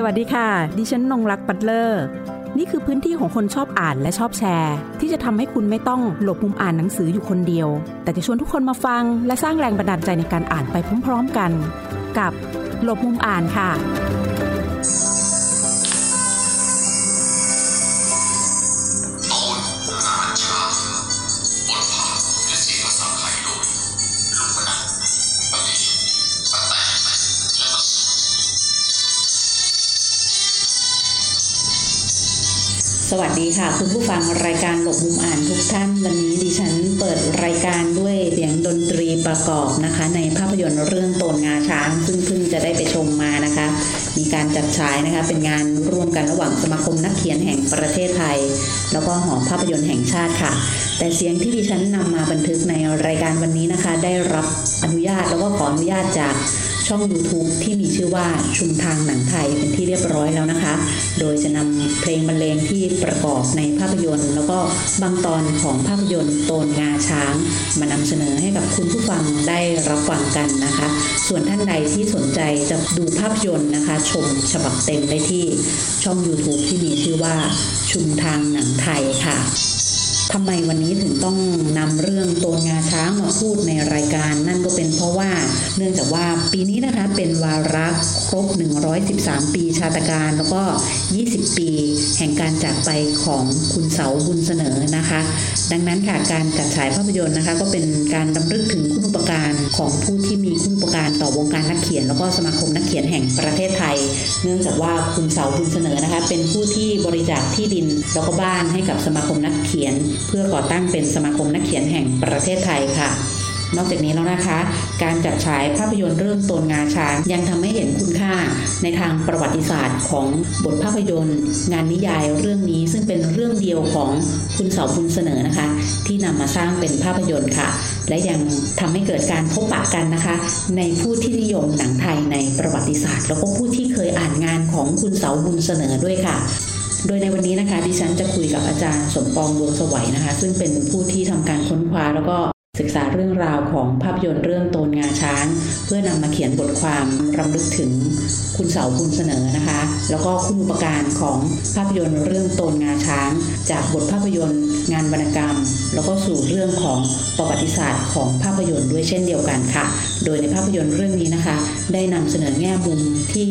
สวัสดีค่ะ ดิฉันนงรักปัตเลอร์ นี่คือพื้นที่ของคนชอบอ่านและชอบแชร์ ที่จะทำให้คุณไม่ต้องหลบมุมอ่านหนังสืออยู่คนเดียว แต่จะชวนทุกคนมาฟัง และสร้างแรงบันดาลใจในการอ่านไปพร้อมๆกัน กับหลบมุมอ่านค่ะ วัสดีค่ะ คุณผู้ฟังรายการหลบมุมอ่านทุกท่าน วันนี้ดิฉันเปิดรายการด้วยเสียงดนตรีประกอบนะคะ ในภาพยนตร์เรื่องโตนงาช้างซึ่งเพิ่งจะได้ไปชมมานะคะ มีการจัดฉายนะคะ เป็นงานร่วมกันระหว่างสมาคมนักเขียนแห่งประเทศไทย แล้วก็หอภาพยนตร์แห่งชาติค่ะ แต่เสียงที่ดิฉันนำมาบันทึกในรายการวันนี้นะคะ ได้รับอนุญาตแล้วก็ขออนุญาตจาก ช่อง YouTube ที่มีชื่อว่าชุมทางหนังไทยเป็นที่เรียบร้อยแล้วนะคะ โดยจะนำเพลงบรรเลงที่ประกอบในภาพยนตร์ แล้วก็บางตอนของภาพยนตร์โตนงาช้าง มานำเสนอให้กับคุณผู้ฟังได้รับฟังกันนะคะ ส่วนท่านใดที่สนใจจะดูภาพยนตร์นะคะ ชมฉบับเต็มได้ที่ช่อง YouTube ที่มีชื่อว่าชุมทางหนังไทยค่ะ ทำไมวันนี้ถึงต้องนำเรื่องตัวงาช้างมาพูดในรายการ นั่นก็เป็นเพราะว่าเนื่องจากว่าปีนี้นะคะเป็นวาระ ครบ 113 ปีชาตการ แล้วก็ 20 ปีแห่งการจากไปของคุณเสาบุญเสนอนะคะ ดังนั้นค่ะการจัดฉายภาพยนตร์นะคะ ก็เป็นการดำลึกถึงคุณอุปการของผู้ที่มีคุณอุปการต่อวงการนักเขียน แล้วก็สมาคมนักเขียนแห่งประเทศไทย เนื่องจากว่าคุณเสาบุญเสนอนะคะ เป็นผู้ที่บริจาคที่ดินแล้วก็บ้านให้กับสมาคมนักเขียน เพื่อก่อตั้งเป็นสมาคมนักเขียนแห่งประเทศไทยค่ะ นอกจากนี้แล้วนะคะ การจัดฉายภาพยนตร์เรื่องตนงาช้างยังทำให้เห็นคุณค่าในทางประวัติศาสตร์ของบทภาพยนตร์ งานนิยายเรื่องนี้ซึ่งเป็นเรื่องเดียวของคุณเสาบุญเสนอนะคะ ที่นำมาสร้างเป็นภาพยนตร์ค่ะ และยังทำให้เกิดการพบปะกันนะคะ ในผู้ที่นิยมหนังไทยในประวัติศาสตร์ แล้วก็ผู้ที่เคยอ่านงานของคุณเสาบุญเสนอด้วยค่ะโดยในวันนี้นะคะดิฉันจะคุยกับอาจารย์สมปองดวงสวัยนะคะ ซึ่งเป็นผู้ที่ทำการค้นคว้าแล้วก็ ศึกษาเรื่องราวของภาพยนตร์เรื่องโตนงาช้าง เพื่อนำมาเขียนบทความรำลึกถึงคุณเสาบุญเสนอนะคะ แล้วก็คุณอุปการของภาพยนตร์เรื่องโตนงาช้าง จากบทภาพยนตร์ งานวรรณกรรม แล้วก็สู่เรื่องของประวัติศาสตร์ของภาพยนตร์ด้วยเช่นเดียวกันค่ะ โดยในภาพยนตร์เรื่องนี้นะคะ ได้นำเสนอแง่มุมที่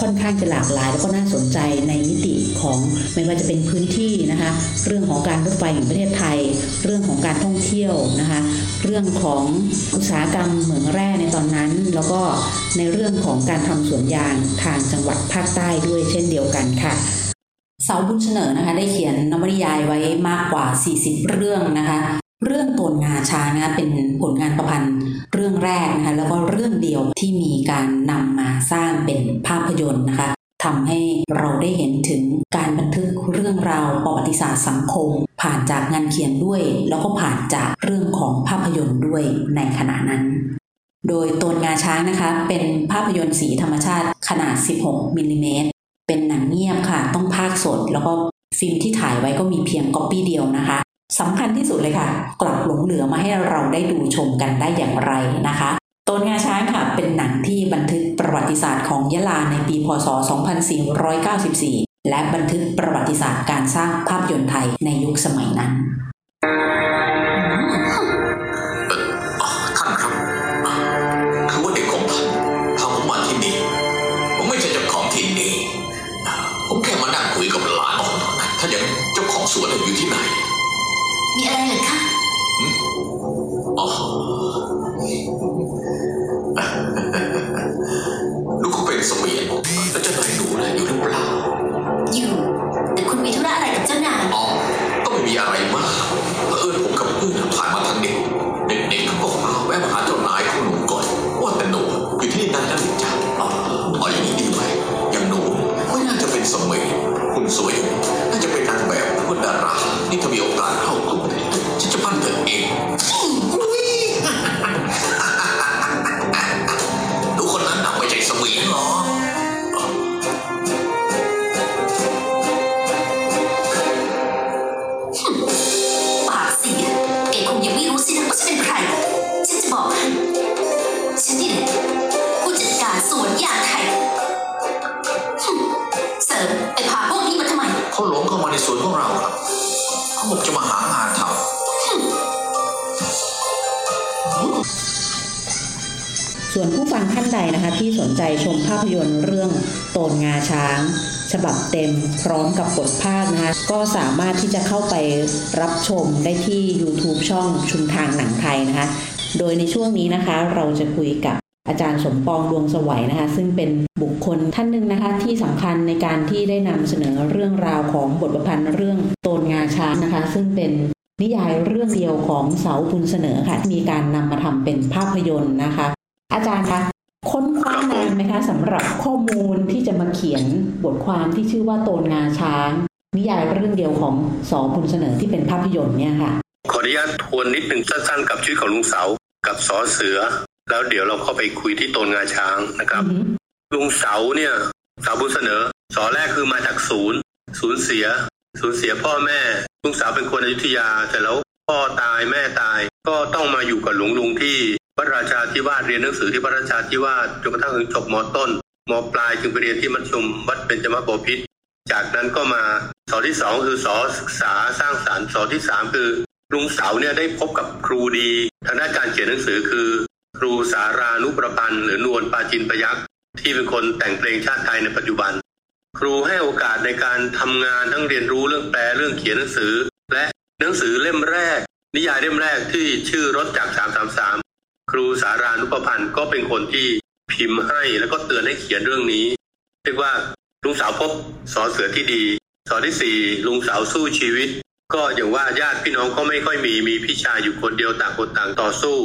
ค่อนข้างจะหลากหลาย แล้วก็น่าสนใจในมิติของไม่ว่าจะเป็นพื้นที่นะคะ เรื่องของการรถไฟแห่งประเทศไทย เรื่องของการท่องเที่ยวนะคะ เรื่องของอุตสาหกรรมเหมืองแร่ในตอนนั้น แล้วก็ในเรื่องของการทำสวนยางทางจังหวัดภาคใต้ด้วยเช่นเดียวกันค่ะเสาบุญเสนอนะคะได้เขียนนวนิยายไว้มากกว่า 40 เรื่องนะคะเรื่องโตนงาช้างนะคะเป็นผลงานประพันธ์เรื่องแรกนะคะแล้วก็เรื่องเดียวที่มีการนำมาสร้างเป็นภาพยนตร์นะคะ ทำให้เราได้เห็นถึงการบันทึกเรื่องราวประวัติศาสตร์สังคม ผ่านจากงานเขียนด้วย แล้วก็ผ่านจากเรื่องของภาพยนตร์ด้วยในขณะนั้น โดยโตนงาช้างนะคะ เป็นภาพยนตร์สีธรรมชาติขนาด 16มิลลิเมตรเป็นหนังเงียบค่ะ ต้องพากย์สด แล้วก็ฟิล์มที่ถ่ายไว้ก็มีเพียงก๊อปปี้เดียวนะคะสำคัญที่สุดเลยค่ะ กลับหลงเหลือมาให้เราได้ดูชมกันได้อย่างไรนะคะ ตนงาช้างค่ะเป็นหนังที่บันทึกประวัติศาสตร์ของยะลาในปีพศ 2494 และบันทึกประวัติศาสตร์การสร้างภาพยนตร์ไทยในยุคสมัยนั้นท่าน ขาหลงเข้ามาในสวนของเราครับเขาบอกจะมาหางานทำส่วนผู้ฟังท่านใดนะคะ ที่สนใจชมภาพยนตร์เรื่องโตนงาช้าง ฉบับเต็มพร้อมกับบทภาคนะคะ ก็สามารถที่จะเข้าไปรับชมได้ที่ YouTube ช่องชุมทางหนังไทยนะคะ โดยในช่วงนี้นะคะเราจะคุยกับอาจารย์สมปองดวงสวัยนะคะ ซึ่งเป็น คคลท่านหนึ่งนะคะที่สำคัญในการที่ได้นำเสนอเรื่องราวของบทประพันธ์เรื่องโตนงาช้างนะคะ ซึ่งเป็นนิยายเรื่องเดียวของเสาบุญเสนอค่ะที่มีการนำมาทำเป็นภาพยนตร์นะคะ อาจารย์คะค้นคว้านานไหมคะสำหรับข้อมูลที่จะมาเขียนบทความที่ชื่อว่าโตนงาช้าง นิยายเรื่องเดียวของสอบุญเสนอที่เป็นภาพยนตร์เนี่ยค่ะ ขออนุญาตทวนนิดหนึ่งสั้นๆกับชีวิตของลุงเสากับสอเสือ แล้วเดี๋ยวเราเข้าไปคุยที่โตนงาช้างนะครับอือหือ ลุงเสาเนี่ยสาวบุญเสนอสอแรกคือมาจากศูนย์ศูนย์เสียศูนย์เสียพ่อแม่ ลุงสาวเป็นคนอยุธยา แต่แล้วพ่อตายแม่ตาย ก็ต้องมาอยู่กับหลวงลุงที่วัดราชาธิวาสเรียนหนังสือที่วัดราชาธิวาสจนกระทั่งถึงจบมต้นมปลายจึงไปเรียนที่มัธยมวัดเบญจมบพิตรจากนั้นก็มาสอที่สองคือสอศึกษาสร้างสรรค์สอที่สามคือลุงเสาเนี่ยได้พบกับครูดีทางด้านการเขียนหนังสือคือ ครูสารานุประพันธ์หรือนวลปาจินประยักษ์ ที่เป็นคนแต่งเพลงชาติไทยในปัจจุบัน ครูให้โอกาสในการทำงานทั้งเรียนรู้เรื่องแปลเรื่องเขียนหนังสือ และหนังสือเล่มแรก นิยายเล่มแรกที่ชื่อรถจาก333 ครูสารานุปพันธ์ก็เป็นคนที่พิมพ์ให้แล้วก็เตือนให้เขียนเรื่องนี้เรียกว่าลุงสาวพบสอเสือที่ดีสอที่สี่ลุงสาวสู้ชีวิต ก็อย่างว่าญาติพี่น้องก็ไม่ค่อยมีมีพี่ชายอยู่คนเดียวต่างคนต่างต่อสู้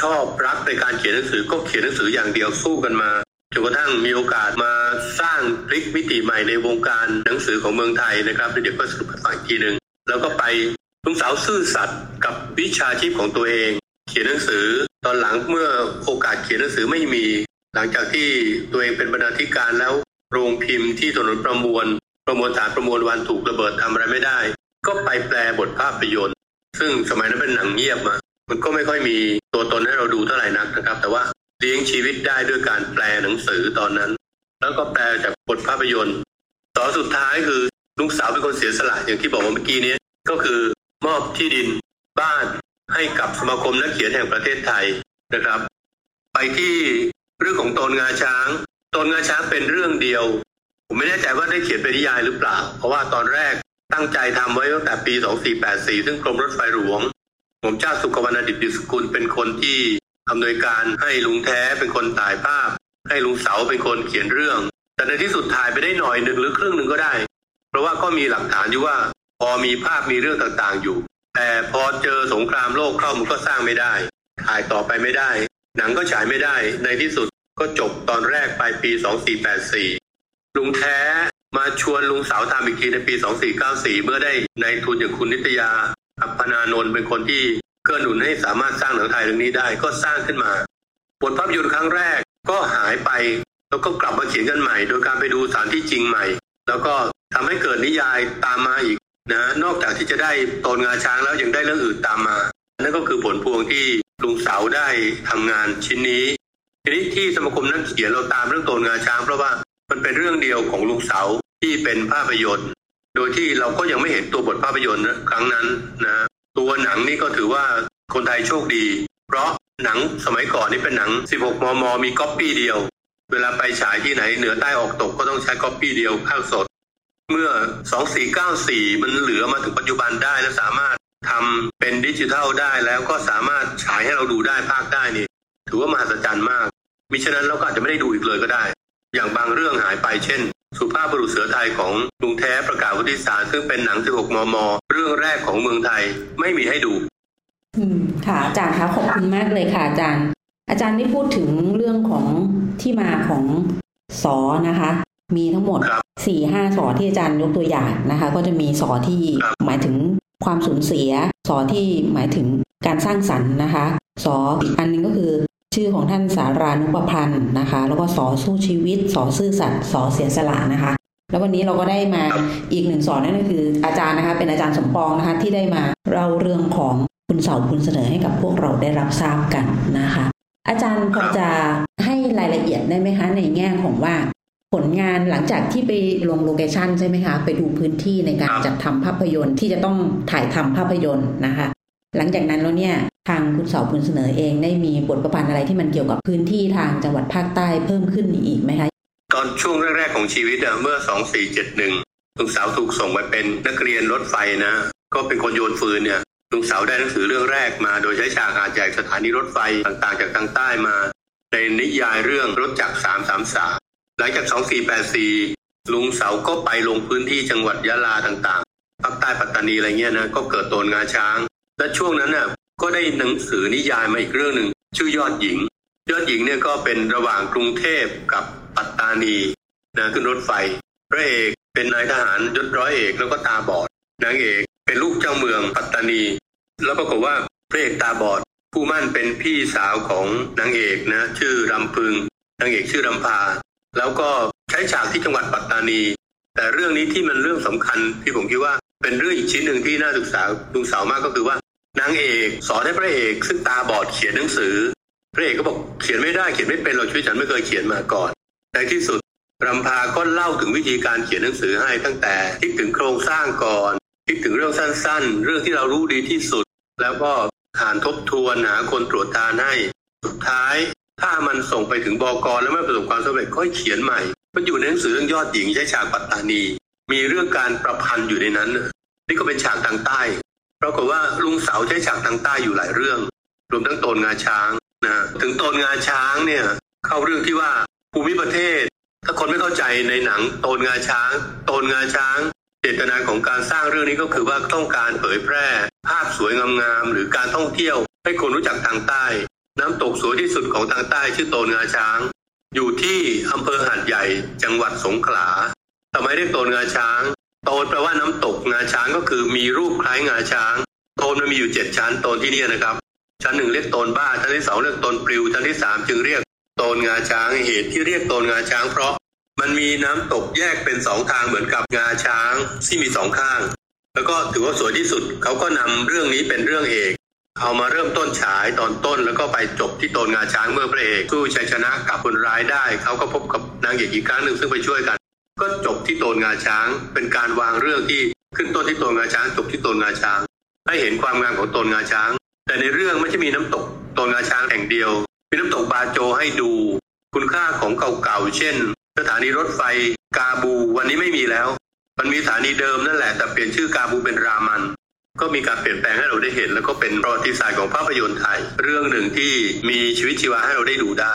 ชอบรักในการเขียนหนังสือก็เขียนหนังสืออย่างเดียวสู้กันมา จนกระทั่งมีโอกาสมาสร้างพลิกมิติใหม่ในวงการหนังสือของเมืองไทยนะครับเดี๋ยวก็สรุปให้ฟังอีกทีหนึ่งแล้วก็ไปลุงสาวซื่อสัตย์กับวิชาชีพของตัวเอง เขียนหนังสือตอนหลังเมื่อโอกาสเขียนหนังสือไม่มี หลังจากที่ตัวเองเป็นบรรณาธิการแล้วโรงพิมพ์ที่ถนนประมวล ประมวลฐานประมวลวันถูกระเบิดทำอะไรไม่ได้ ก็ไปแปลบทภาพยนตร์ ซึ่งสมัยนั้นเป็นหนังเงียบมามันก็ไม่ค่อยมีตัวตนให้เราดูเท่าไหร่นักนะครับ แต่ว่า เลี้ยงชีวิตได้ด้วยการแปลหนังสือตอนนั้น แล้วก็แปลจากบทภาพยนตร์ต่อสุดท้ายคือลุงสาวเป็นคนเสียสละอย่างที่บอกว่าเมื่อกี้นี้ก็คือมอบที่ดินบ้านให้กับสมาคมนักเขียนแห่งประเทศไทยนะครับ ไปที่เรื่องของตนงาช้าง ตนงาช้างเป็นเรื่องเดียว ผมไม่แน่ใจว่าได้เขียนเป็นนิยายหรือเปล่า เพราะว่าตอนแรกตั้งใจทำไว้ตั้งแต่ปี 2484 ซึ่งกรมรถไฟหลวงผมเจ้าสุขวรรณดิษฐ์ดิสกุลเป็นคนที่ อำนวยการให้ลุงแท้เป็นคนถ่ายภาพ ให้ลุงเสาเป็นคนเขียนเรื่อง แต่ในที่สุดถ่ายไปได้หน่อยหนึ่งหรือครึ่งหนึ่งก็ได้ เพราะว่าก็มีหลักฐานอยู่ว่า พอมีภาพมีเรื่องต่างๆอยู่ แต่พอเจอสงครามโลกเข้ามันก็สร้างไม่ได้ ถ่ายต่อไปไม่ได้ หนังก็ฉายไม่ได้ ในที่สุดก็จบตอนแรกปลายปี 2484 ลุงแท้มาชวนลุงเสาทำอีกทีในปี 2494 เมื่อได้ในทุนอย่างคุณนิตยาอัปพนานนท์เป็นคนที่ เกื้อหนุนให้สามารถสร้างหนังไทยเรื่องนี้ได้ก็สร้างขึ้นมา บทภาพยนตร์ครั้งแรกก็หายไป แล้วก็กลับมาเขียนกันใหม่ โดยการไปดูสานที่จริงใหม่ แล้วก็ทำให้เกิดนิยายตามมาอีกนะนอกจากที่จะได้ตนงาช้างแล้วยังได้เรื่องอื่นตามมา นั่นก็คือผลพวงที่ลุงเสาได้ทำงานชิ้นนี้ทีนี้ที่สมาคมนักเขียนเราตามเรื่องตนงาช้าง เพราะว่ามันเป็นเรื่องเดียวของลุงเสาที่เป็นภาพยนตร์ โดยที่เราก็ยังไม่เห็นตัวบทภาพยนตร์ครั้งนั้นนะ ตัวหนังนี่ก็ถือว่าคนไทยโชคดี เพราะหนังสมัยก่อนนี่เป็นหนัง 16 มม มีก๊อปปี้เดียว เวลาไปฉายที่ไหนเหนือใต้ออกตกก็ต้องใช้ก๊อปปี้เดียวพากย์สด เมื่อ 2494 มันเหลือมาถึงปัจจุบันได้และสามารถทำเป็นดิจิทัลได้แล้วก็สามารถฉายให้เราดูได้พากย์ได้นี่ ถือว่ามหัศจรรย์มากมิฉะนั้นเราก็อาจจะไม่ได้ดูอีกเลยก็ได้ อย่างบางเรื่องหายไปเช่น สุภาพบุรุษเสือไทยของลุงแท้ประกาศวุฒิสารซึ่งเป็นหนัง 16 มม เรื่องแรกของเมืองไทยไม่มีให้ดู อืมค่ะอาจารย์คะขอบคุณมากเลยค่ะอาจารย์ อาจารย์ได้พูดถึงเรื่องของที่มาของสอนะคะ มีทั้งหมดครับสี่ห้าสอที่อาจารย์ยกตัวอย่างนะคะ ก็จะมีสอที่ครับหมายถึงความสูญเสีย สอที่หมายถึงการสร้างสรรค์นะคะ สออีกอันหนึงก็คือ ชื่อของท่านสารานุประพันธ์นะคะ แล้วก็สอสู้ชีวิต สอซื่อสัตย์สอเสียสละนะคะ แล้ววันนี้เราก็ได้มาอีกหนึ่งสอนนั่นก็คืออาจารย์นะคะ เป็นอาจารย์สมปองนะคะที่ได้มาเล่าเรื่องของคุณเสาคุณเสนอให้กับพวกเราได้รับทราบกันนะคะ อาจารย์พอจะให้รายละเอียดได้ไหมคะในแง่ของว่าผลงานหลังจากที่ไปลงโลเคชันใช่ไหมคะ ไปดูพื้นที่ในการครับจัดทำภาพยนตร์ที่จะต้องถ่ายทำภาพยนตร์นะคะ หลังจากนั้นแล้วเนี่ยทางคุณเสาคุณเสนอเองได้มีบทประพันธ์อะไรที่มันเกี่ยวกับพื้นที่ทางจังหวัดภาคใต้เพิ่มขึ้นอีกไหมคะตอนช่วงแรกๆของชีวิตอะเมื่อ 2471ลุงสาวถูกส่งไปเป็นนักเรียนรถไฟนะก็เป็นคนโยนฟืนเนี่ยลุงสาวได้หนังสือเรื่องแรกมา โดยใช้ฉากอาจใหญ่สถานีรถไฟต่างๆ จากทางใต้มา ในนิยายเรื่องรถจักร333 หลังจาก 2484 ลุงเสาก็ไปลงพื้นที่จังหวัดยะลาต่างๆภาคใต้ปัตตานีอะไรเงี้ยนะก็เกิดโตนงาช้าง และช่วงนั้นน่ะก็ได้หนังสือนิยายมาอีกเรื่องหนึ่งชื่อยอดหญิง ยอดหญิงเนี่ยก็เป็นระหว่างกรุงเทพกับปัตตานีนะขึ้นรถไฟพระเอกเป็นนายทหารยศร้อยเอกแล้วก็ตาบอดนางเอกเป็นลูกเจ้าเมืองปัตตานี แล้วปรากฏว่าพระเอกตาบอดผู้มั่นเป็นพี่สาวของนางเอกนะชื่อรำพึงนางเอกชื่อรำพา แล้วก็ใช้ฉากที่จังหวัดปัตตานี แต่เรื่องนี้ที่มันเรื่องสำคัญที่ผมคิดว่าเป็นเรื่องอีกชิ้นหนึ่งที่น่าศึกษาลุงสาวมากก็คือว่า นางเอกสอนให้พระเอก ซึ่งตาบอดเขียนหนังสือ พระเอกก็บอกเขียนไม่ได้เขียนไม่เป็นเราชีวิตฉันไม่เคยเขียนมาก่อนในที่สุดรำพาก็เล่าถึงวิธีการเขียนหนังสือให้ตั้งแต่คิดถึงโครงสร้างก่อนคิดถึงเรื่องสั้นๆ เรื่องที่เรารู้ดีที่สุด แล้วก็อ่านทบทวนหาคนตรวจทานให้สุดท้าย ถ้ามันส่งไปถึงบกแล้วไม่ประสบความสำเร็จก็เขียนใหม่ มันอยู่ในหนังสือเรื่องยอดหญิงใช้ฉากปัตตานี มีเรื่องการประพันธ์อยู่ในนั้น นี่ก็เป็นฉากทางใต้ ปรากฏว่าลุงเสาใช้ฉากทางใต้อยู่หลายเรื่อง รวมทั้งโตนงาช้างนะถึงโตนงาช้างเนี่ยเข้าเรื่องที่ว่าภูมิประเทศ ถ้าคนไม่เข้าใจในหนังโตนงาช้าง โตนงาช้าง เจตนาของการสร้างเรื่องนี้ก็คือว่าต้องการเผยแพร่ ภาพสวยงามๆหรือการท่องเที่ยว ให้คนรู้จักทางใต้ น้ำตกสวยที่สุดของทางใต้ชื่อโตนงาช้าง อยู่ที่อำเภอหาดใหญ่ จังหวัดสงขลาทำไมเรียกโตนงาช้าง โตนแปลว่าน้ำตกงาช้างก็คือมีรูปคล้ายงาช้าง โตนมันมีอยู่เจ็ดชั้นโตนที่นี่นะครับ ชั้นหนึ่งเรียกโตนบ้าชั้นที่สองเรียกโตนปลิวชั้นที่สามจึงเรียกโตนงาช้างเหตุที่เรียกโตนงาช้าง เพราะมันมีน้ำตกแยกเป็นสองทางเหมือนกับงาช้างที่มีสองข้าง แล้วก็ถือว่าสวยที่สุดเขาก็นำเรื่องนี้เป็นเรื่องเอกเอามาเริ่มต้นฉายตอนต้นแล้วก็ไปจบที่โตนงาช้างเมื่อพระเอกสู้ชัยชนะกับคนร้ายได้เขาก็พบกับนางเอกอีกครั้งหนึ่งซึ่งไปช่วยกัน ก็จบที่โตนงาช้าง เป็นการวางเรื่องที่ขึ้นต้นที่โตนงาช้าง จบที่โตนงาช้าง ให้เห็นความงามของโตนงาช้าง แต่ในเรื่องไม่ใช่มีน้ำตกโตนงาช้างแห่งเดียว มีน้ำตกบาโจให้ดู คุณค่าของเก่าๆเช่น สถานีรถไฟกาบูวันนี้ไม่มีแล้ว มันมีสถานีเดิมนั่นแหละแต่เปลี่ยนชื่อกาบูเป็นรามัน ก็มีการเปลี่ยนแปลงให้เราได้เห็น แล้วก็เป็นประวัติศาสตร์ของภาพยนตร์ไทย เรื่องหนึ่งที่มีชีวิตชีวาให้เราได้ดูได้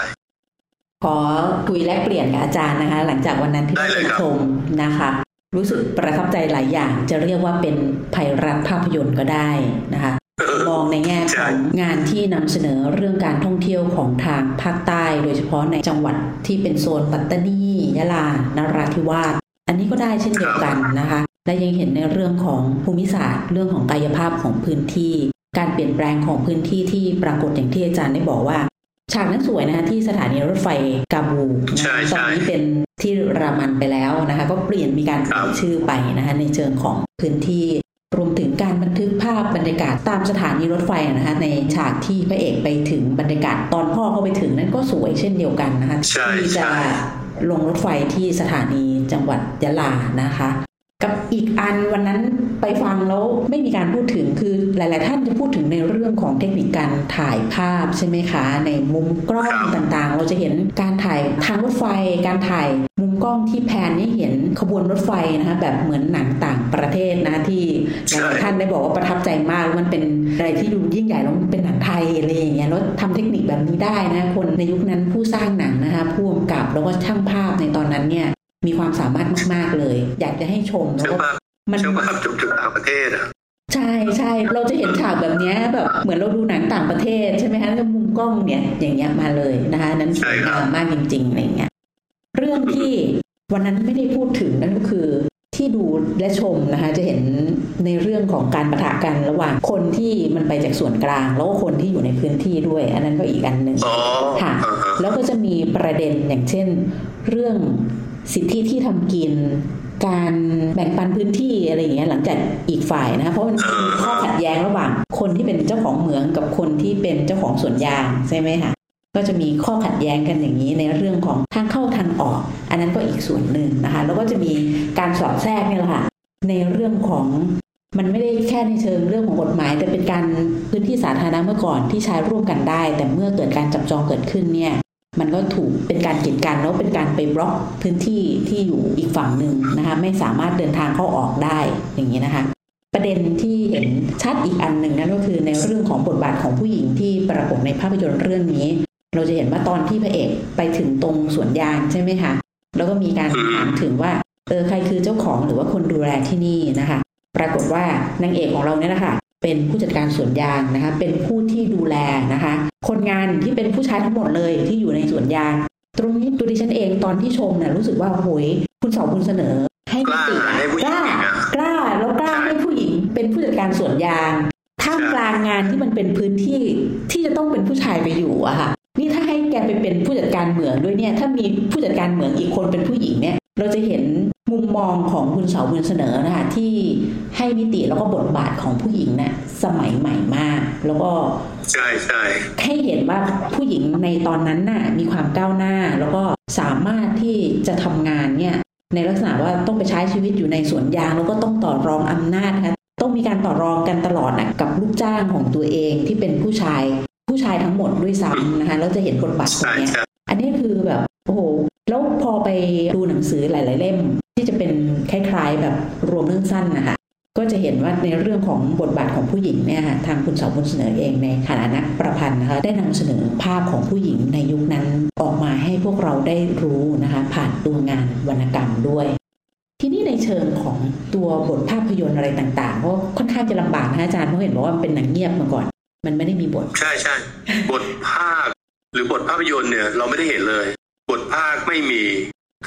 ขอคุยแลกเปลี่ยนกับอาจารย์นะคะ หลังจากวันนั้นที่ได้เลยไปครับชมนะคะ รู้สึกประทับใจหลายอย่าง จะเรียกว่าเป็นภัยรัฐภาพยนตร์ก็ได้นะคะมองในแง่ของงานที่นำเสนอเรื่องการท่องเที่ยวของทางภาคใต้ โดยเฉพาะในจังหวัดที่เป็นโซนปัตตานียะลานราธิวาสอันนี้ก็ได้เช่นเดียวกันนะคะ และยังเห็นในเรื่องของภูมิศาสตร์ เรื่องของกายภาพของพื้นที่ การเปลี่ยนแปลงของพื้นที่ที่ปรากฏอย่างที่อาจารย์ได้บอกว่า ฉากนั้นสวยนะคะที่สถานีรถไฟกาบูนะใช่คะใช่ตอนนี้เป็นที่รามันไปแล้วนะคะ ก็เปลี่ยนมีการเปลี่ยนครับชื่อไปนะคะในเชิงของพื้นที่รวมถึงการบันทึกภาพบรรยากาศตามสถานีรถไฟนะคะในฉากที่พระเอกไปถึงบรรยากาศตอนพ่อเข้าไปถึงนั้นก็สวยเช่นเดียวกันนะคะใช่ที่จะใช่ลงรถไฟที่สถานีจังหวัดยะลานะคะ กับอีกอันวันนั้นไปฟังแล้วไม่มีการพูดถึงคือหลาย ๆ ท่านจะพูดถึงในเรื่องของเทคนิคการถ่ายภาพใช่ไหมคะ ในมุมกล้องต่างๆ เราจะเห็นการถ่ายทางรถไฟ การถ่ายมุมกล้องที่แพนให้เห็นขบวนรถไฟนะคะแบบเหมือนหนังต่างประเทศนะที่หลายท่านได้บอกว่าประทับใจมากมันเป็นอะไรที่ดูยิ่งใหญ่แล้วมันเป็นหนังไทยอะไรอย่างเงี้ยแล้วทำเทคนิคแบบนี้ได้นะคนในยุคนั้นผู้สร้างหนังนะคะผู้กำกับแล้วก็ช่างภาพในตอนนั้นเนี่ย มีความสามารถมาก ๆ เลย อยากจะให้ชมแล้วเชื่อก็ว่ามันเชื่อว่าจบจากต่างประเทศอะใช่ใช่เราจะเห็นฉากแบบเนี้ยแบบเหมือนเราดูหนังต่างประเทศใช่ไหมคะแล้วมุมกล้องเนี่ยอย่างเงี้ยมาเลยนะคะนั้นสใช่วยครับงามมากจริงๆอะไรเงี้ยเรื่องที่วันนั้นไม่ได้พูดถึงนั่นก็คือที่ดูและชมนะคะ จะเห็นในเรื่องของการประทะกันระหว่างคนที่มันไปจากส่วนกลาง แล้วก็คนที่อยู่ในพื้นที่ด้วย อันนั้นก็อีกอันหนึ่งอ๋อค่ะอ่าฮะแล้วก็จะมีประเด็นอย่างเช่น เรื่อง สิทธิที่ทำกิน การแบ่งปันพื้นที่อะไรอย่างเงี้ยหลังจากอีกฝ่ายนะคะเพราะมันมีข้อขัดแย้งระหว่าง คนที่เป็นเจ้าของเหมืองกับคนที่เป็นเจ้าของสวนยางใช่ไหมคะก็จะมีข้อขัดแย้งกันอย่างนี้ในเรื่องของทางเข้าทางออก อันนั้นก็อีกส่วนหนึ่งนะคะ แล้วก็จะมีการสอดแทรกนี่แหละค่ะในเรื่องของมันไม่ได้แค่ในเชิงเรื่องของกฎหมาย แต่เป็นการพื้นที่สาธารณะเมื่อก่อนที่ใช้ร่วมกันได้ แต่เมื่อเกิดการจับจองเกิดขึ้นเนี่ย มันก็ถูกเป็นการกีดกันแล้วเป็นการไปบล็อกพื้นที่ที่อยู่อีกฝั่งหนึ่งนะคะไม่สามารถเดินทางเข้าออกได้อย่างนี้นะคะ ประเด็นที่เห็นชัดอีกอันหนึ่งนั่นก็คือในเรื่องของบทบาทของผู้หญิงที่ปรากฏในภาพยนตร์เรื่องนี้ เราจะเห็นว่าตอนที่พระเอกไปถึงตรงสวนยางใช่ไหมคะแล้วก็มีการถามถึงว่าเออใครคือเจ้าของหรือว่าคนดูแลที่นี่นะคะ ปรากฏว่านางเอกของเราเนี่ยนะคะ เป็นผู้จัดการสวนยางนะคะ เป็นผู้ที่ดูแลนะคะ คนงานที่เป็นผู้ชายทั้งหมดเลยที่อยู่ในสวนยาง ตรงนี้ตัวดิฉันเองตอนที่ชมเนี่ยรู้สึกว่าโหยคุณสองคุณเสนอ ให้กล้าติให้ผู้หกญิงล้าอีกอะกล้าแล้วกล้าใช่ให้ผู้หญิงเป็นผู้จัดการสวนยางท่ามใช่กลางงานที่มันเป็นพื้นที่ที่จะต้องเป็นผู้ชายไปอยู่อะค่ะนี่ถ้าให้แกไปเป็นผู้จัดการเหมืองด้วยเนี่ย ถ้ามีผู้จัดการเหมืองอีกคนเป็นผู้หญิงเนี่ย เราจะเห็นมุมมองของคุณเสาบุญเสนอนะคะที่ให้มิติแล้วก็บทบาทของผู้หญิงเนี่ยสมัยใหม่มาก แล้วก็ใช่ใช่ให้เห็นว่าผู้หญิงในตอนนั้นน่ะมีความก้าวหน้า แล้วก็สามารถที่จะทำงานเนี่ยในลักษณะว่าต้องไปใช้ชีวิตอยู่ในสวนยาง แล้วก็ต้องต่อรองอำนาจนะคะต้องมีการต่อรองกันตลอดนะกับลูกจ้างของตัวเองที่เป็นผู้ชายผู้ชายทั้งหมดด้วยซ้ำนะคะแล้วจะเห็นบทบาทตรงใช่เนี้ยอันนี้คือแบบโอ้โห แล้วพอไปดูหนังสือหลาย ๆ เล่ม ที่จะเป็นคล้าย ๆ แบบรวมเรื่องสั้นนะคะก็จะเห็นว่าในเรื่องของบทบาทของผู้หญิงเนี่ยค่ะทางคุณสาวบุญเสนอเองในฐานะนักประพันธ์นะคะได้นำเสนอภาพของผู้หญิงในยุคนั้นออกมาให้พวกเราได้รู้นะคะผ่านตัวงานวรรณกรรมด้วย ทีนี้ในเชิงของตัวบทภาพยนตร์อะไรต่างๆก็ค่อนข้างจะลำบากนะคะอาจารย์เพราะเห็นบอกว่ามันเป็นหนังเงียบมาก่อน มันไม่ได้มีบท ใช่ใช่บทภาคหรือบทภาพยนตร์เนี่ยเราไม่ได้เห็นเลย บทภาคไม่มี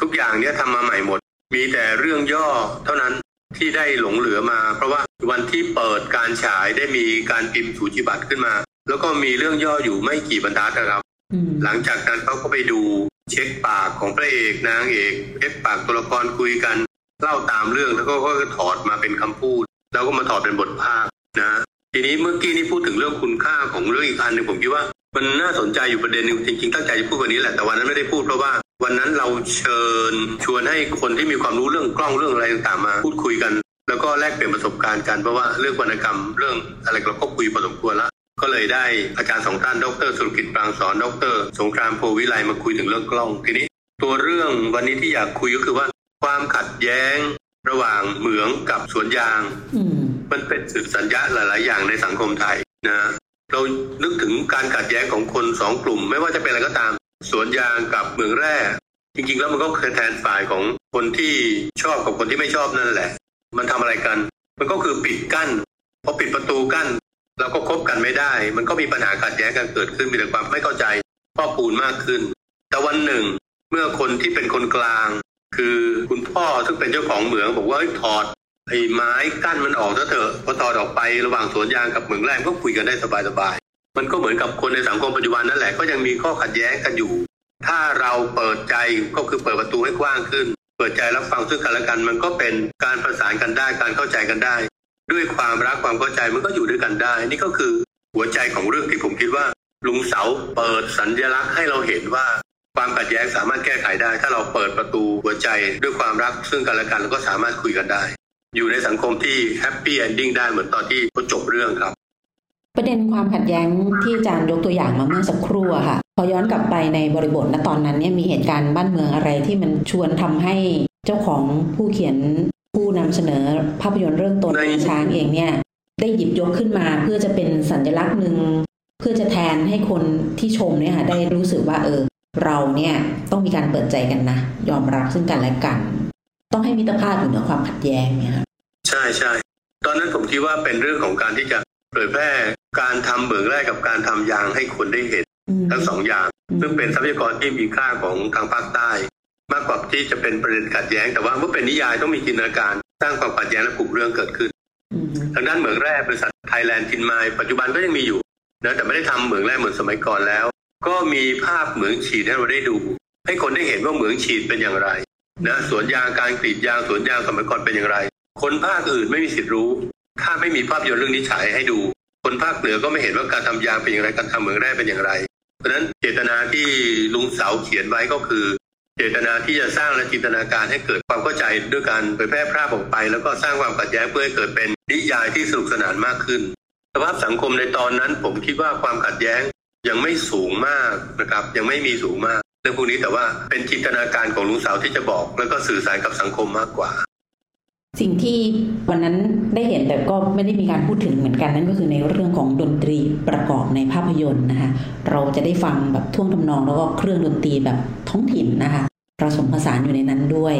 ทุกอย่างเนี่ยทำมาใหม่หมด มีแต่เรื่องย่อเท่านั้นที่ได้หลงเหลือมา เพราะว่าวันที่เปิดการฉายได้มีการพิมพ์สูจิบัตรขึ้นมา แล้วก็มีเรื่องย่ออยู่ไม่กี่บรรทัดนะครับอืมหลังจากนั้นเขาก็ไปดูเช็คปากของพระเอกนางเอกเช็คปากตัวละครคุยกันเล่าตามเรื่องแล้วก็ก็ถอดมาเป็นคำพูด แล้วก็มาถอดเป็นบทภาคนะ ทีนี้เมื่อกี้นี่พูดถึงเรื่องคุณค่าของเรื่องอีกอันหนึ่งผมคิดว่า มันน่าสนใจอยู่ประเด็นหนึงจริงๆตั้งใจจะพูดวันนี้แหละแต่วันนั้นไม่ได้พูดเพราะว่าวันนั้นเราเชิญชวนให้คนที่มีความรู้เรื่องกล้องเรื่องอะไรต่างๆมาพูดคุยกัน แล้วก็แลกเปลี่ยนประสบการณ์กันเพราะว่าเรื่องวรรณกรรมเรื่องอะไรเราก็คุยพอสมควรแล้วก็เลยได้อาจารย์สองท่านดรสุรกิจปรางสอนดร สงครามโพวิไลมาคุยถึงเรื่องกล้องทีนี้ ตัวเรื่องวันนี้ที่อยากคุยก็คือว่า ความขัดแย้ง ระหว่างเหมืองกับสวนยางอืมมันเป็นสื่อสัญญาหลาย ๆ อย่างในสังคมไทยนะ เรานึกถึงการขัดแย้งของคนสองกลุ่ม ไม่ว่าจะเป็นอะไรก็ตาม สวนยางกับเหมืองแร่จริงๆ แล้วมันก็คือแทนฝ่ายของคนที่ชอบกับคนที่ไม่ชอบนั่นแหละ มันทำอะไรกัน มันก็คือปิดกั้นพอปิดประตูกั้นเราก็คบกันไม่ได้ มันก็มีปัญหาขัดแย้งกันเกิดขึ้นมีแต่ความไม่เข้าใจพ่อปูนมากขึ้น แต่วันหนึ่ง เมื่อคนที่เป็นคนกลาง คือคุณพ่อซึ่งเป็นเจ้าของเหมืองบอกว่าเฮ้ยถอด ไอ้ไม้กั้นมันออกซะเถอะพอถอดออกไประหว่างสวนยางกับเหมืองแร่ก็คุยกันได้สบายๆมันก็เหมือนกับคนในสังคมปัจจุบันนั่นแหละก็ยังมีข้อขัดแย้งกันอยู่ ถ้าเราเปิดใจก็คือเปิดประตูให้กว้างขึ้น เปิดใจรับฟังซึ่งกันและกัน มันก็เป็นการประสานกันได้การเข้าใจกันได้ ด้วยความรักความเข้าใจมันก็อยู่ด้วยกันได้ นี่ก็คือหัวใจของเรื่องที่ผมคิดว่าลุงเสาว์เปิดสัญลักษณ์ให้เราเห็นว่าความขัดแย้งสามารถแก้ไขได้ ถ้าเราเปิดประตูหัวใจด้วยความรักซึ่งกันและกันเราก็สามารถคุยกันได้ อยู่ในสังคมที่ happy ending ได้เหมือนตอนที่เขาจบเรื่องครับ ประเด็นความขัดแย้งที่อาจารย์ยกตัวอย่างมาเมื่อสักครู่ค่ะพอย้อนกลับไปในบริบทณตอนนั้นเนี่ยมีเหตุการณ์บ้านเมืองอะไรที่มันชวนทำให้เจ้าของผู้เขียนผู้นำเสนอภาพยนตร์เรื่องโตนงาช้างเองเนี่ย ได้หยิบยกขึ้นมาเพื่อจะเป็นสัญลักษณ์หนึ่งเพื่อจะแทนให้คนที่ชมเนี่ยค่ะได้รู้สึกว่าเออ เราเนี่ยต้องมีการเปิดใจกันนะ ยอมรับซึ่งกันและกัน ต้องให้มิตรภาพอยู่เหนือความขัดแย้งเนี่ยค่ะใช่ใช่ตอนนั้นผมคิดว่าเป็นเรื่องของการที่จะเผยแพร่การทำเหมืองแร่กับการทำยางให้คนได้เห็นอืมทั้งสองอย่าง ซึ่งเป็นทรัพยากรที่มีค่าของทางภาคใต้ มากกว่าที่จะเป็นประเด็นขัดแย้ง แต่ว่าเมื่อเป็นนิยายต้องมีจินตนาการสร้างความขัดแย้งและกลุ่มเรื่องเกิดขึ้นอืมทางด้านเหมืองแร่บริษัทไทยแลนด์ทินไมล์ปัจจุบันก็ยังมีอยู่นะแต่ไม่ได้ทำเหมืองแร่เหมือนสมัยก่อนแล้ว ก็มีภาพเหมืองฉีดให้เราได้ดู ให้คนได้เห็นว่าเหมืองฉีดเป็นอย่างไร นะสวนยางการกรีดยางสวนยางสมัยก่อนเป็นอย่างไร คนภาคอื่นไม่มีสิทธิ์รู้ ถ้าไม่มีภาพยนตร์เรื่องนี้ฉายให้ดู คนภาคเหนือก็ไม่เห็นว่าการทำยางเป็นอย่างไรการทำเหมืองแร่เป็นอย่างไร เพราะฉะนั้นเจตนาที่ลุงเสาเขียนไว้ก็คือ เจตนาที่จะสร้างและจินตนาการให้เกิดความเข้าใจด้วยการเผยแพร่ภาพออกไป แล้วก็สร้างความขัดแย้งเพื่อให้เกิดเป็นนิยายที่สนุกสนานมากขึ้นสภาพสังคมในตอนนั้นผมคิดว่าความขัดแย้งยังไม่สูงมากนะครับ ยังไม่มีสูงมาก รื่องพวกนี้แต่ว่าเป็นจินตนาการของลุงสาวที่จะบอก แล้วก็สื่อสารกับสังคมมากกว่า สิ่งที่วันนั้นได้เห็นแต่ก็ไม่ได้มีการพูดถึงเหมือนกันนั่นก็คือในเรื่องของดนตรีประกอบในภาพยนตร์นะคะเราจะได้ฟังแบบท่วงทำนองแล้วก็เครื่องดนตรีแบบท้องถิ่นนะคะผสมผสานอยู่ในนั้นด้วย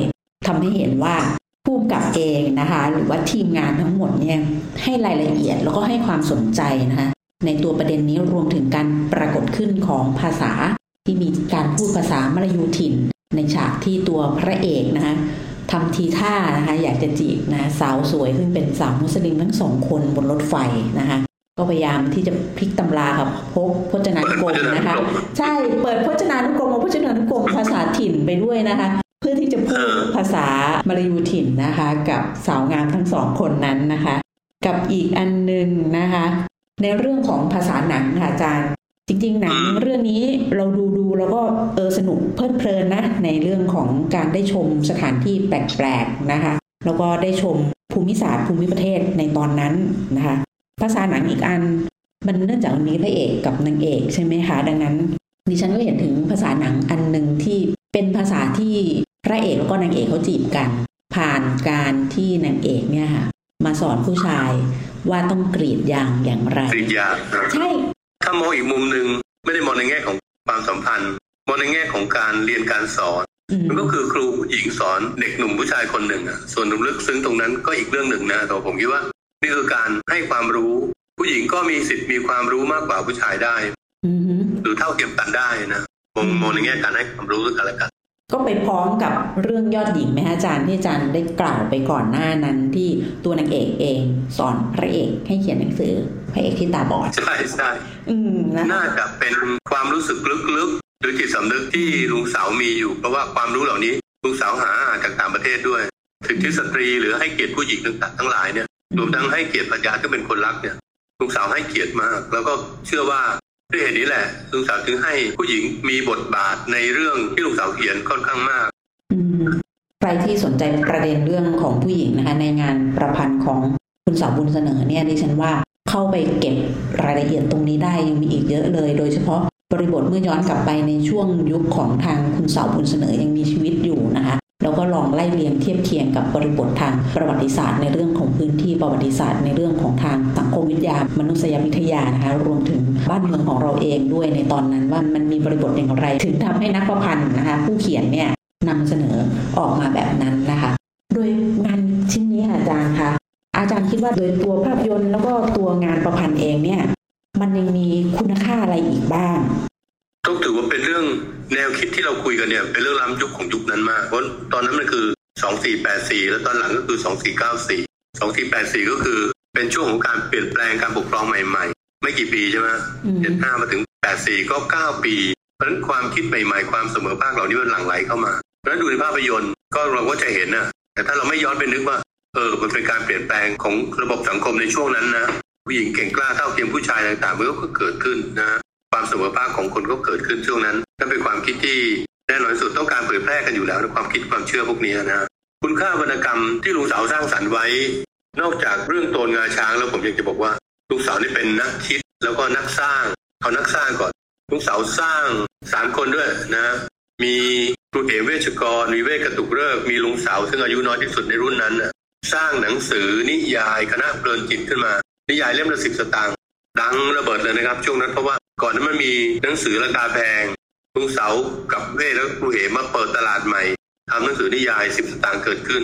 ทำให้เห็นว่าผู้กำกับเองนะคะหรือว่าทีมงานทั้งหมดเนี่ยให้รายละเอียดแล้วก็ให้ความสนใจนะคะในตัวประเด็นนี้รวมถึงการปรากฏขึ้นของภาษาที่มี พูดภาษามลายูถิ่น ในฉากที่ตัวพระเอกนะคะทำทีท่านะคะอยากจะจีบนะสาวสวยซึ่งเป็นสาวมุสลิมทั้งสองคนบนรถไฟนะคะก็พยายามที่จะพลิกตำราครับพกพจนานุกรมนะคะ ใช่เปิดพจนานุกรมเอาพจนานุกรมภาษาถิ่นไปด้วยนะคะ เพื่อที่จะพูดภาษามลายูถิ่นนะคะ กับสาวงามทั้งสองคนนั้นนะคะ กับอีกอันหนึ่งนะคะ ในเรื่องของภาษาหนังค่ะอาจารย์ จริงๆหนังเรื่องนี้เราดูดูแล้วก็เออสนุกเพลิดเพลินนะ ในเรื่องของการได้ชมสถานที่แปลกๆนะคะ แล้วก็ได้ชมภูมิศาสตร์ภูมิประเทศในตอนนั้นนะคะ ภาษาหนังอีกอัน มันเนื่องจากมีพระเอกกับนางเอกใช่ไหมคะ ดังนั้นดิฉันก็เห็นถึงภาษาหนังอันหนึ่งที่เป็นภาษาที่พระเอกแล้วก็นางเอกเขาจีบกัน ผ่านการที่นางเอกเนี่ยค่ะมาสอนผู้ชายว่าต้องกรีดยางอย่างไรกรีดยางนะใช่ ถ้ามองอีกมุมหนึ่งไม่ได้มองในแง่ของความสัมพันธ์มองในแง่ของการเรียนการสอนอืมมันก็คือครูผู้หญิงสอนเด็กหนุ่มผู้ชายคนหนึ่งอะส่วนลึกซึ้งตรงนั้นก็อีกเรื่องหนึ่งนะแต่ผมคิดว่า นี่คือการให้ความรู้ ผู้หญิงก็มีสิทธิ์มีความรู้มากกว่าผู้ชายได้อือฮึหรือเท่าเทียมกันได้นะมองมองในแง่การให้ความรู้ซึ่งกันและกัน ก็ไปพร้อมกับเรื่องยอดหญิงไหมฮะอาจารย์ที่อาจารย์ได้กล่าวไปก่อนหน้านั้นที่ตัวนางเอกเองสอนพระเอกให้เขียนหนังสือพระเอกที่ตาบอดใช่ใช่อืมนะน่าจะเป็นความรู้สึกลึกๆหรือจิตสำนึกที่ลุงสาวมีอยู่ เพราะว่าความรู้เหล่านี้ลุงสาวหาอ่านจากต่างประเทศด้วยสิทธิสตรีหรือให้เกียรติผู้หญิงต่างๆทั้งหลายเนี่ยรวมทั้งให้เกียรติภรรยาที่เป็นคนรักเนี่ยลุงสาวให้เกียรติมาก แล้วก็เชื่อว่า ด้วยเหตุนี้แหละลุงสาวถึงให้ผู้หญิงมีบทบาทในเรื่องที่ลุงสาวเขียนค่อนข้างมากใครที่สนใจประเด็นเรื่องของผู้หญิงนะคะ ในงานประพันธ์ของคุณสาวบุญเสนอเนี่ยดิฉันว่าเข้าไปเก็บรายละเอียดตรงนี้ได้ยังมีอีกเยอะเลย โดยเฉพาะบริบทเมื่อย้อนกลับไปในช่วงยุคของทางคุณสาวบุญเสนอยังมีชีวิตอยู่นะคะ แล้วก็ลองไล่เรียงเทียบเคียงกับบริบททางประวัติศาสตร์ในเรื่องของพื้นที่ประวัติศาสตร์ในเรื่องของทางสังคมวิทยามนุษยวิทยานะคะรวมถึงบ้านเมืองของเราเองด้วยในตอนนั้นว่ามันมีบริบทอย่างไร ถึงทำให้นักประพันธ์นะคะผู้เขียนเนี่ยนำเสนอออกมาแบบนั้นนะคะ โดยงานชิ้นนี้อาจารย์คะอาจารย์คิดว่าโดยตัวภาพยนตร์แล้วก็ตัวงานประพันธ์เองเนี่ยมันยังมีคุณค่าอะไรอีกบ้าง ต้องถือว่าเป็นเรื่องแนวคิดที่เราคุยกันเนี่ย เป็นเรื่องล้ำยุคของยุคนั้นมากเพราะตอนนั้นมันคือ 2484 แล้วตอนหลังก็คือ 2494 2484 ก็คือเป็นช่วงของการเปลี่ยนแปลงการปกครองใหม่ๆ ไม่กี่ปีใช่ไหมอืมเจ็ดห้ามาถึง 84 ก็ 9 ปี เพราะฉะนั้นความคิดใหม่ๆ ความเสมอภาคเหล่านี้มันหลั่งไหลเข้ามาเพราะฉะนั้นดูในภาพยนตร์ก็เราก็จะเห็นนะแต่ถ้าเราไม่ย้อนไปนึกว่าเออมันเป็นการเปลี่ยนแปลงของระบบสังคมในช่วงนั้นนะผู้หญิงเก่งกล้าเท่าเทียมผู้ชายต่างๆมันก็เกิดขึ้นนะ ความเสมอภาคของคนก็เกิดขึ้นช่วงนั้นนั่นเป็นความคิดที่แน่นอนที่สุดต้องการเผยแพร่กันอยู่แล้วในความคิดความเชื่อพวกนี้นะคุณค่าวรรณกรรมที่ลุงสาวสร้างสรรค์ไว้ นอกจากเรื่องโตนงาช้างแล้วผมอยากจะบอกว่าลุงสาวนี่เป็นนักคิดแล้วก็นักสร้างเอานักสร้างก่อนลุงสาวสร้างสามคนด้วยนะมีครูเอเวชกรมีเวชกระตุกเริกมีลุงสาวซึ่งอายุน้อยที่สุดในรุ่นนั้นนะสร้างหนังสือนิยายคณะเพลินจิตขึ้นมา นิยายเล่มละสิบสตางค์ดังระเบิดเลยนะครับ ช่วงนั้นเพราะว่า ก่อนนั้นมันมีหนังสือราคาแพงลุงเสากับเวชและครูเอ๋มาเปิดตลาดใหม่ทำหนังสือนิยายสิบสตางค์เกิดขึ้น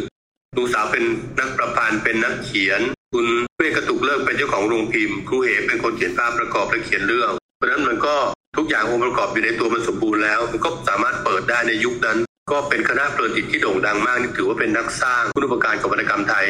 ลุงสาวเป็นนักประพันธ์เป็นนักเขียน คุณเวชกระตุกเลิกเป็นเจ้าของโรงพิมพ์ครูเอ๋เป็นคนเขียนภาพประกอบและเขียนเรื่อง เพราะฉะนั้นมันก็ทุกอย่างองค์ประกอบอยู่ในตัวมันสมบูรณ์แล้วมันก็สามารถเปิดได้ในยุคนั้น ก็เป็นคณะเพลินจิตที่โด่งดังมากนี่ถือว่าเป็นนักสร้างคุณุปการกับวรรณกรรมไทย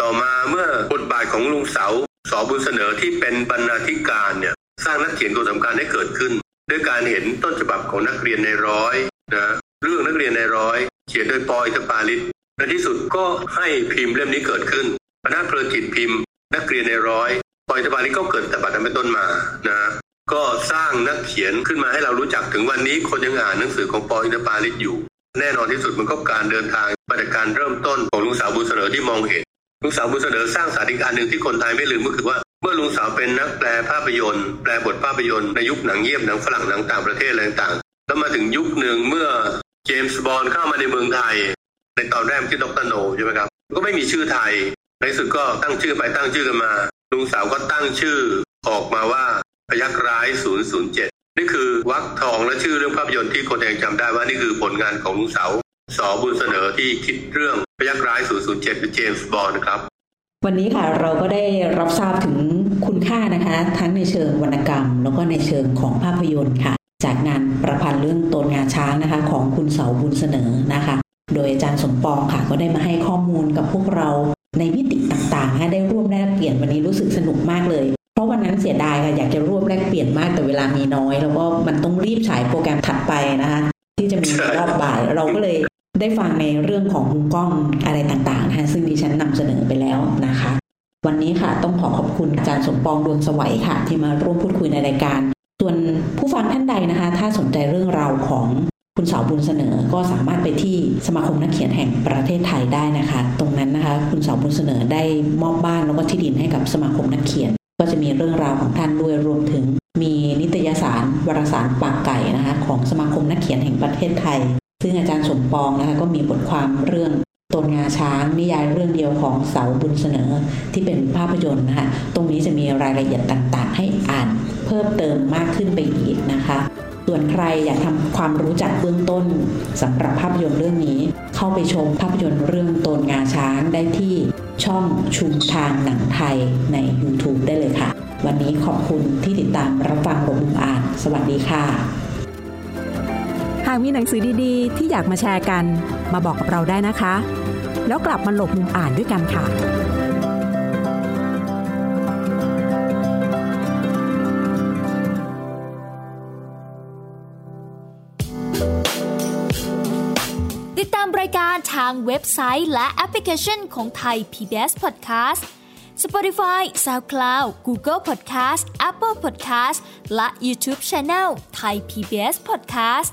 ต่อมาเมื่อบทบาทของลุงเสาสอบุญเสนอที่เป็นบรรณาธิการเนี่ย สร้างนักเขียนตัวสำคัญให้เกิดขึ้น ด้วยการเห็นต้นฉบับของนักเรียนในร้อยนะเรื่องนักเรียนในร้อย เขียนโดยปอยทปาลิศในที่สุดก็ให้พิมพ์เล่มนี้เกิดขึ้นคณะเพลินจิตพิมพ์ นักเรียนในร้อยปอยทปาลิศก็เกิดแต่บัดนั้นเป็นต้นมานะก็สร้างนักเขียนขึ้นมาให้เรารู้จักถึงวันนี้คนยังอ่านหนังสือของปออินทปาลิศอยู่ แน่นอนที่สุดมันก็การเดินทางมาจากการเริ่มต้นของลุงสาวบุญเสนอที่มองเห็นลุงสาวบุญเสนอสร้างสารอีกอันหนึ่งที่คนไทยไม่ลืมก็คือว่า เมื่อลุงสาวเป็นนักแปลภาพยนตร์ แปลบทภาพยนตร์ในยุคหนังเงียบหนังฝรั่งหนังต่างประเทศอะไรต่างๆแล้วมาถึงยุคหนึ่งเมื่อเจมส์บอนด์เข้ามาในเมืองไทย ในตอนแรกที่ดรโนใช่ไหมครับ ก็ไม่มีชื่อไทย ในสุดก็ตั้งชื่อไปตั้งชื่อกันมา ลุงสาวก็ตั้งชื่อออกมาว่าพยักร้าย 007 นี่คือวักทองและชื่อเรื่องภาพยนตร์ที่คนยังจำได้ว่านี่คือผลงานของลุงสาวสอบุญเสนอที่คิดเรื่องพยักร้าย 007เป็นเจมส์บอนด์ครับ วันนี้ค่ะเราก็ได้รับทราบถึงคุณค่านะคะ ทั้งในเชิงวรรณกรรม แล้วก็ในเชิงของภาพยนตร์ค่ะ จากงานประพันธ์เรื่องตนงาช้างนะคะ ของคุณเสาบุญเสนอนะคะ โดยอาจารย์สมปองค่ะ ก็ได้มาให้ข้อมูลกับพวกเราในมิติต่างๆให้ได้ร่วมแลกเปลี่ยนวันนี้รู้สึกสนุกมากเลย เพราะวันนั้นเสียดายค่ะอยากจะร่วมแลกเปลี่ยนมากแต่เวลามีน้อย แล้วก็มันต้องรีบฉายโปรแกรมถัดไปนะคะที่จะมีรอบบ่ายเราก็เลย ได้ฟังในเรื่องของมุมกล้องอะไรต่างๆนะคะซึ่งดิฉันนำเสนอไปแล้วนะคะ วันนี้ค่ะต้องขอขอบคุณอาจารย์สมปองดวงสวัยค่ะ ที่มาร่วมพูดคุยในรายการ ส่วนผู้ฟังท่านใดนะคะ ถ้าสนใจเรื่องราวของคุณสาวบุญเสนอก็สามารถไปที่สมาคมนักเขียนแห่งประเทศไทยได้นะคะ ตรงนั้นนะคะ คุณสาวบุญเสนอได้มอบบ้านแล้วก็ที่ดินให้กับสมาคมนักเขียน ก็จะมีเรื่องราวของท่านด้วยรวมถึง มีนิตยสารวารสารปากไก่นะคะ ของสมาคมนักเขียนแห่งประเทศไทย ซึ่งอาจารย์สมปองนะคะก็มีบทความเรื่องตนงาช้างนิยายเรื่องเดียวของเสาบุญเสนอที่เป็นภาพยนตร์นะคะตรงนี้จะมีรายละเอียดต่างๆ ให้อ่านเพิ่มเติมมากขึ้นไปอีกนะคะส่วนใครอยากทำความรู้จักเบื้องต้นสำหรับภาพยนตร์เรื่องนี้ เข้าไปชมภาพยนตร์เรื่องตนงาช้างได้ที่ช่องชุมทางหนังไทยใน YouTube ได้เลยค่ะ วันนี้ขอบคุณที่ติดตามรับฟังลงมุมอ่าน สวัสดีค่ะ หากมีหนังสือดีๆ ที่อยากมาแชร์กัน มาบอกกับเราได้นะคะ แล้วกลับมาหลบมุมอ่านด้วยกันค่ะติดตามรายการทางเว็บไซต์และแอปพลิเคชันของไทย PBS Podcast Spotify SoundCloud Google Podcast Apple Podcast และ YouTube Channel Thai PBS Podcast